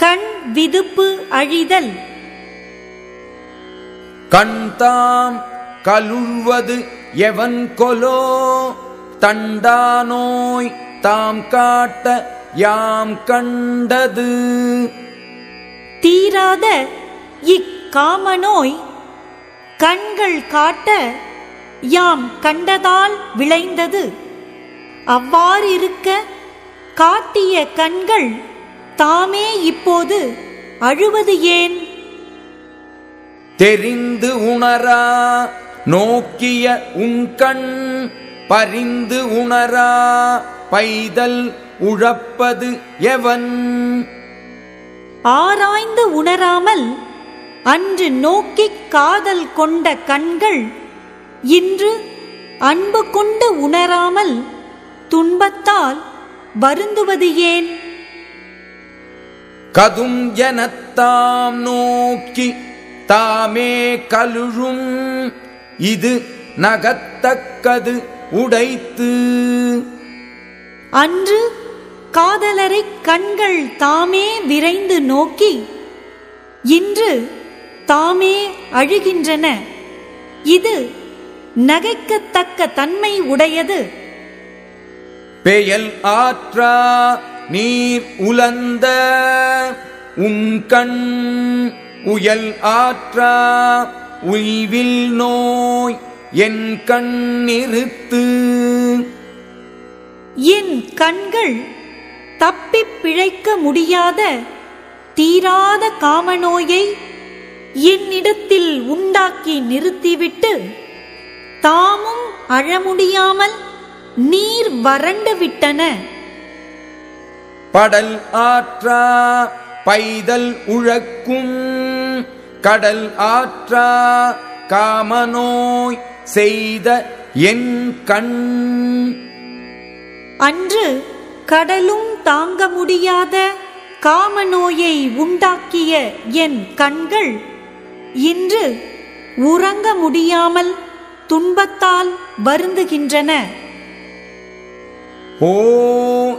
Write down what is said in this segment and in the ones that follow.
கண் விதுப்பு அழிதல். கண்தாம் கலுழ்வது எவன் கொலோ? தண்டானோய் தாம் காட்ட யாம் கண்டது? தீராத இக்காமநோய் கண்கள் காட்ட யாம் கண்டதால் விளைந்தது. அவ்வாறிருக்க காட்டிய கண்கள் தாமே இப்போது அழுவது ஏன்? தெரிந்து உணரா நோக்கிய உண்கண் பரிந்து உணரா பைதல் உழப்பது எவன்? ஆராய்ந்து உணராமல் அன்று நோக்கிக் காதல் கொண்ட கண்கள் இன்று அன்பு கொண்டு உணராமல் துன்பத்தால் வருந்துவது ஏன்? கதும் ஜனத்தாம் நோக்கி தாமே கலுழும். இது நகத்தக்கது உடைத்து. அன்று காதலரை கண்கள் தாமே விரைந்து நோக்கி இன்று தாமே அழுகின்றன. இது நகைக்கத்தக்க தன்மை உடையது. பெயல் ஆற்றா நீர் உலந்த உங்கண் உயல் ஆற்றா உய்வில் நோய் என் கண் நிறுத்து. என் கண்கள் தப்பிப் பிழைக்க முடியாத தீராத காமநோயை என்னிடத்தில் உண்டாக்கி நிறுத்திவிட்டு தாமும் அழ முடியாமல் நீர் வறண்டு விட்டன. படல் ஆற்றா பைதல் உழக்கும். கடல் ஆற்றா காமநோய் செய்த என் கண். அன்று கடலும் தாங்க முடியாத காமநோயை உண்டாக்கிய என் கண்கள் இன்று உறங்க முடியாமல் துன்பத்தால் வருந்துகின்றன. ஓ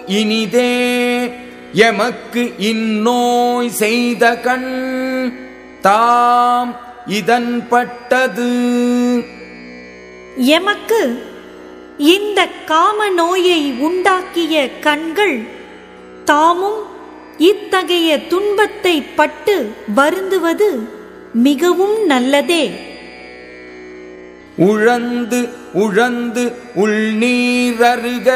இனிதே எமக்கு இந்நோய் செய்த கண் தாம் இதன் பட்டது. எமக்கு இந்த காம நோயை உண்டாக்கிய கண்கள் தாமும் இத்தகைய துன்பத்தை பட்டு வருந்துவது மிகவும் நல்லதே. உழந்து உழந்து உள்நீரருக.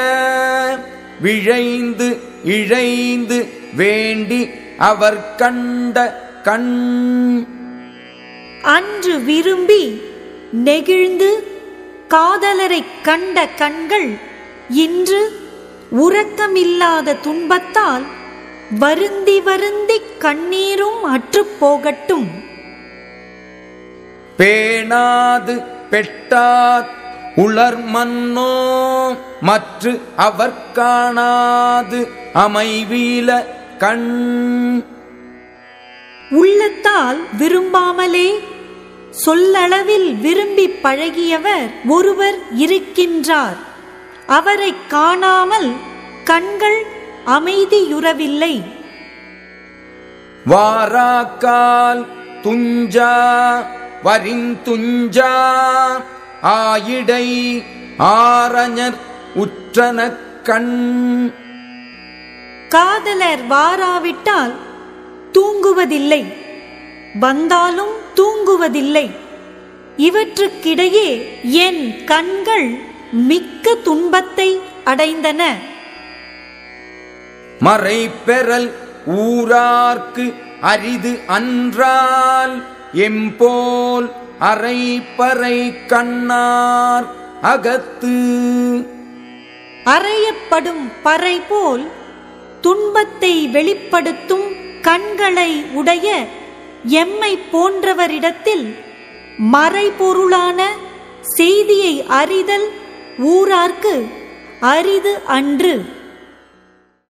விழைந்து இழைந்து வேண்டி அவர் கண்ட கண். அன்று விரும்பி நெகிழ்ந்து காதலரைக் கண்ட கண்கள் இன்று உறக்கமில்லாத துன்பத்தால் வருந்தி வருந்திக் கண்ணீரும் அற்றுப் போகட்டும். பேணாது பெட்டார் உளர் மன்னோ மற்று அவர் காணாது அமைவீல கண். உள்ளத்தால் விரும்பாமலே சொல்லளவில் விரும்பி பழகியவர் ஒருவர் இருக்கின்றார். அவரை காணாமல் கண்கள் அமைதியுறவில்லை. வாராக்கால் துஞ்சா வரிந்துஞ்சா ஆயிடை ஆரஞர் உற்றன கண். காதலர் வாராவிட்டால் தூங்குவதில்லை வந்தாலும் தூங்குவதில்லை. இவற்றுக்கிடையே என் கண்கள் மிக்க துன்பத்தை அடைந்தன. மறைப்பெறல் ஊரார்க்கு அரிது அன்றால் எம்போல் அரைப்பறை கண்ணார் அகத்து. அறையப்படும் பறை போல் துன்பத்தை வெளிப்படுத்தும் கண்களை உடைய எம்மை போன்றவரிடத்தில் மறைபொருளான செய்தியை அறிதல் ஊரார்க்கு அரிது அன்று.